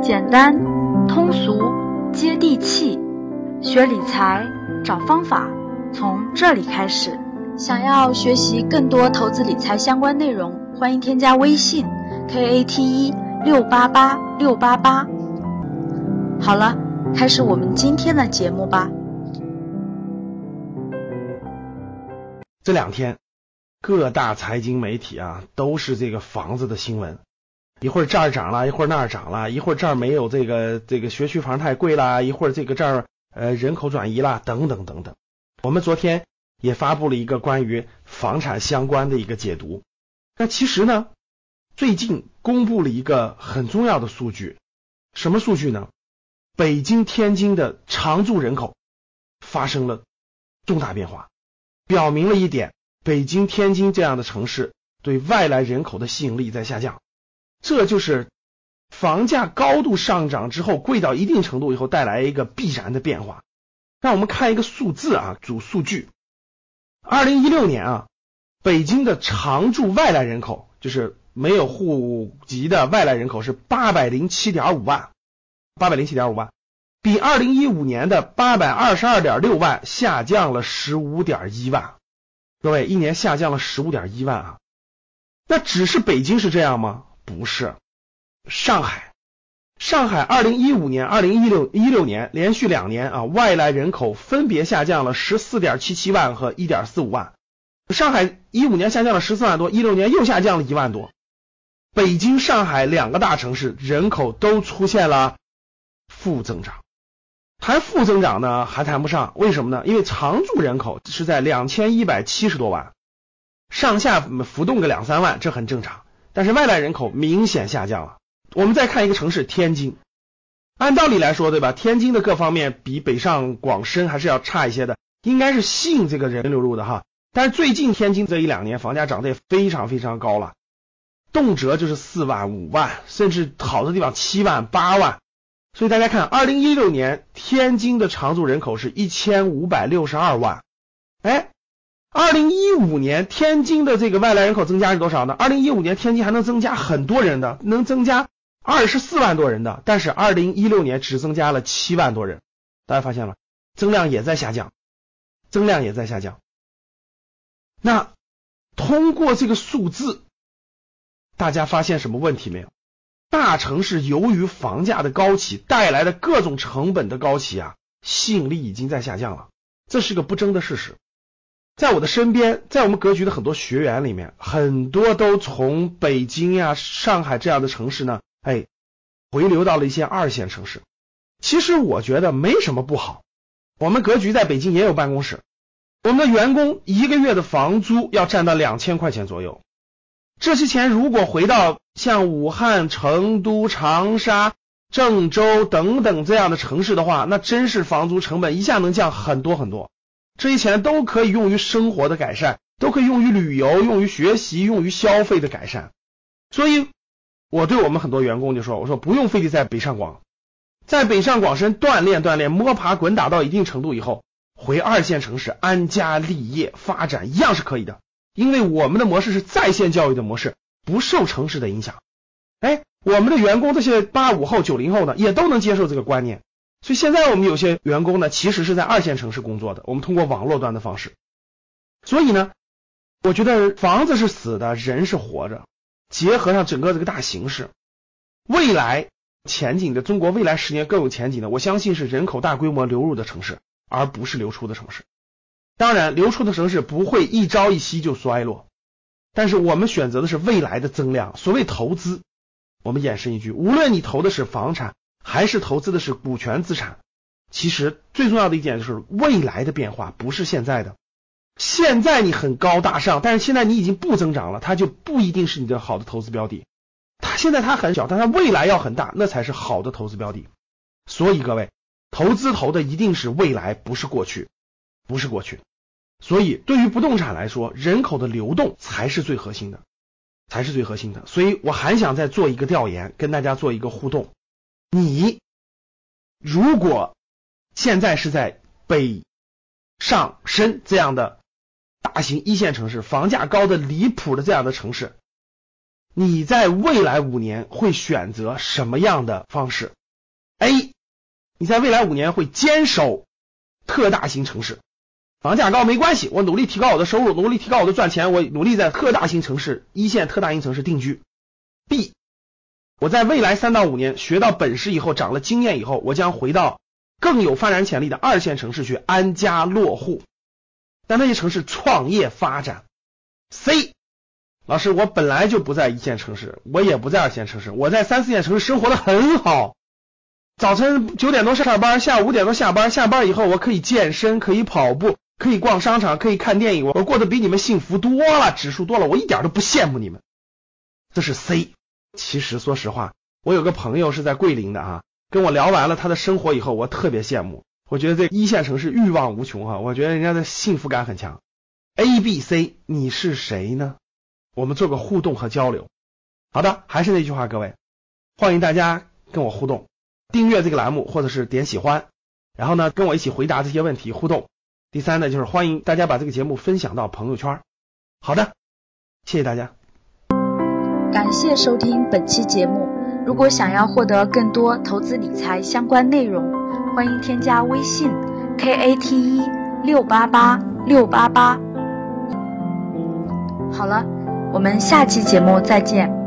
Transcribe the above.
简单、通俗、接地气，学理财找方法，从这里开始。想要学习更多投资理财相关内容，欢迎添加微信 k a t 一六八八六八八。好了，开始我们今天的节目吧。这两天各大财经媒体啊都是这个房子的新闻，一会儿这儿涨了，一会儿那儿涨了，一会儿这儿没有这个这个学区房太贵了，一会儿这个这儿呃人口转移了，等等等等。我们昨天。也发布了一个关于房产相关的一个解读。那其实呢，最近公布了一个很重要的数据，什么数据呢？北京、天津的常住人口发生了重大变化，表明了一点：北京、天津这样的城市对外来人口的吸引力在下降。这就是房价高度上涨之后，贵到一定程度以后带来一个必然的变化。让我们看一个数字啊，主数据。二零一六年啊，北京的常住外来人口，就是没有户籍的外来人口是八百零七点五万，八百零七点五万，比二零一五年的八百二十二点六万下降了十五点一万。各位，一年下降了十五点一万啊，那只是北京是这样吗？不是，上海。上海二零一五年、二零一六一六年连续两年啊，外来人口分别下降了十四点七七万和一点四五万。上海一五年下降了十四万多，一六年又下降了一万多。北京、上海两个大城市人口都出现了负增长，谈负增长呢还谈不上，为什么呢？因为常住人口是在两千一百七十多万，上下浮动个两三万，这很正常。但是外来人口明显下降了。我们再看一个城市天津，按道理来说，对吧？天津的各方面比北上广深还是要差一些的，应该是吸引这个人流入的哈。但是最近天津这一两年房价涨得也非常非常高了，动辄就是四万、五万，甚至好的地方七万、八万。所以大家看，二零一六年天津的常住人口是一千五百六十二万，哎。二零一五年天津的这个外来人口增加是多少呢？二零一五年天津还能增加很多人的，能增加二十四万多人的，但是二零一六年只增加了七万多人，大家发现了，增量也在下降，增量也在下降。那通过这个数字，大家发现什么问题没有？大城市由于房价的高企带来的各种成本的高企啊，吸引力已经在下降了，这是个不争的事实。在我的身边，在我们格局的很多学员里面，很多都从北京呀、上海这样的城市呢，哎，回流到了一些二线城市。其实我觉得没什么不好。我们格局在北京也有办公室，我们的员工一个月的房租要占到两千块钱左右。这些钱如果回到像武汉、成都、长沙、郑州等等这样的城市的话，那真是房租成本一下能降很多很多。这些钱都可以用于生活的改善，都可以用于旅游、用于学习、用于消费的改善。所以，我对我们很多员工就说：“我说不用非得在北上广，在北上广深锻炼锻炼、摸爬滚打到一定程度以后，回二线城市安家立业发展一样是可以的。因为我们的模式是在线教育的模式，不受城市的影响。哎，我们的员工这些八五后、九零后呢，也都能接受这个观念。”所以现在我们有些员工呢，其实是在二线城市工作的。我们通过网络端的方式，所以呢，我觉得房子是死的，人是活着。结合上整个这个大形势，未来前景的中国未来十年更有前景的，我相信是人口大规模流入的城市，而不是流出的城市。当然，流出的城市不会一朝一夕就衰落，但是我们选择的是未来的增量。所谓投资，我们延伸一句，无论你投的是房产。还是投资的是股权资产，其实最重要的一点就是未来的变化不是现在的。现在你很高大上，但是现在你已经不增长了，它就不一定是你的好的投资标的。它现在它很小，但它未来要很大，那才是好的投资标的。所以各位，投资投的一定是未来，不是过去，不是过去。所以对于不动产来说，人口的流动才是最核心的，才是最核心的。所以我还想再做一个调研，跟大家做一个互动。你如果现在是在北上深这样的大型一线城市，房价高的离谱的这样的城市，你在未来五年会选择什么样的方式？A，你在未来五年会坚守特大型城市，房价高没关系，我努力提高我的收入，努力提高我的赚钱，我努力在特大型城市、一线特大型城市定居。B，我在未来三到五年学到本事以后，长了经验以后，我将回到更有发展潜力的二线城市去安家落户，在那些城市创业发展。C，老师，我本来就不在一线城市，我也不在二线城市，我在三四线城市生活的很好。早晨九点多上班，下午五点多下班，下班以后我可以健身，可以跑步，可以逛商场，可以看电影，我过得比你们幸福多了，指数多了，我一点都不羡慕你们。这是 C。其实说实话，我有个朋友是在桂林的啊，跟我聊完了他的生活以后，我特别羡慕。我觉得这一线城市欲望无穷啊，我觉得人家的幸福感很强。A、B、C，你是谁呢？我们做个互动和交流。好的，还是那句话，各位，欢迎大家跟我互动，订阅这个栏目或者是点喜欢，然后呢跟我一起回答这些问题互动。第三呢，就是欢迎大家把这个节目分享到朋友圈。好的，谢谢大家。感谢收听本期节目。如果想要获得更多投资理财相关内容，欢迎添加微信 k a t e 六八八六八八。好了，我们下期节目再见。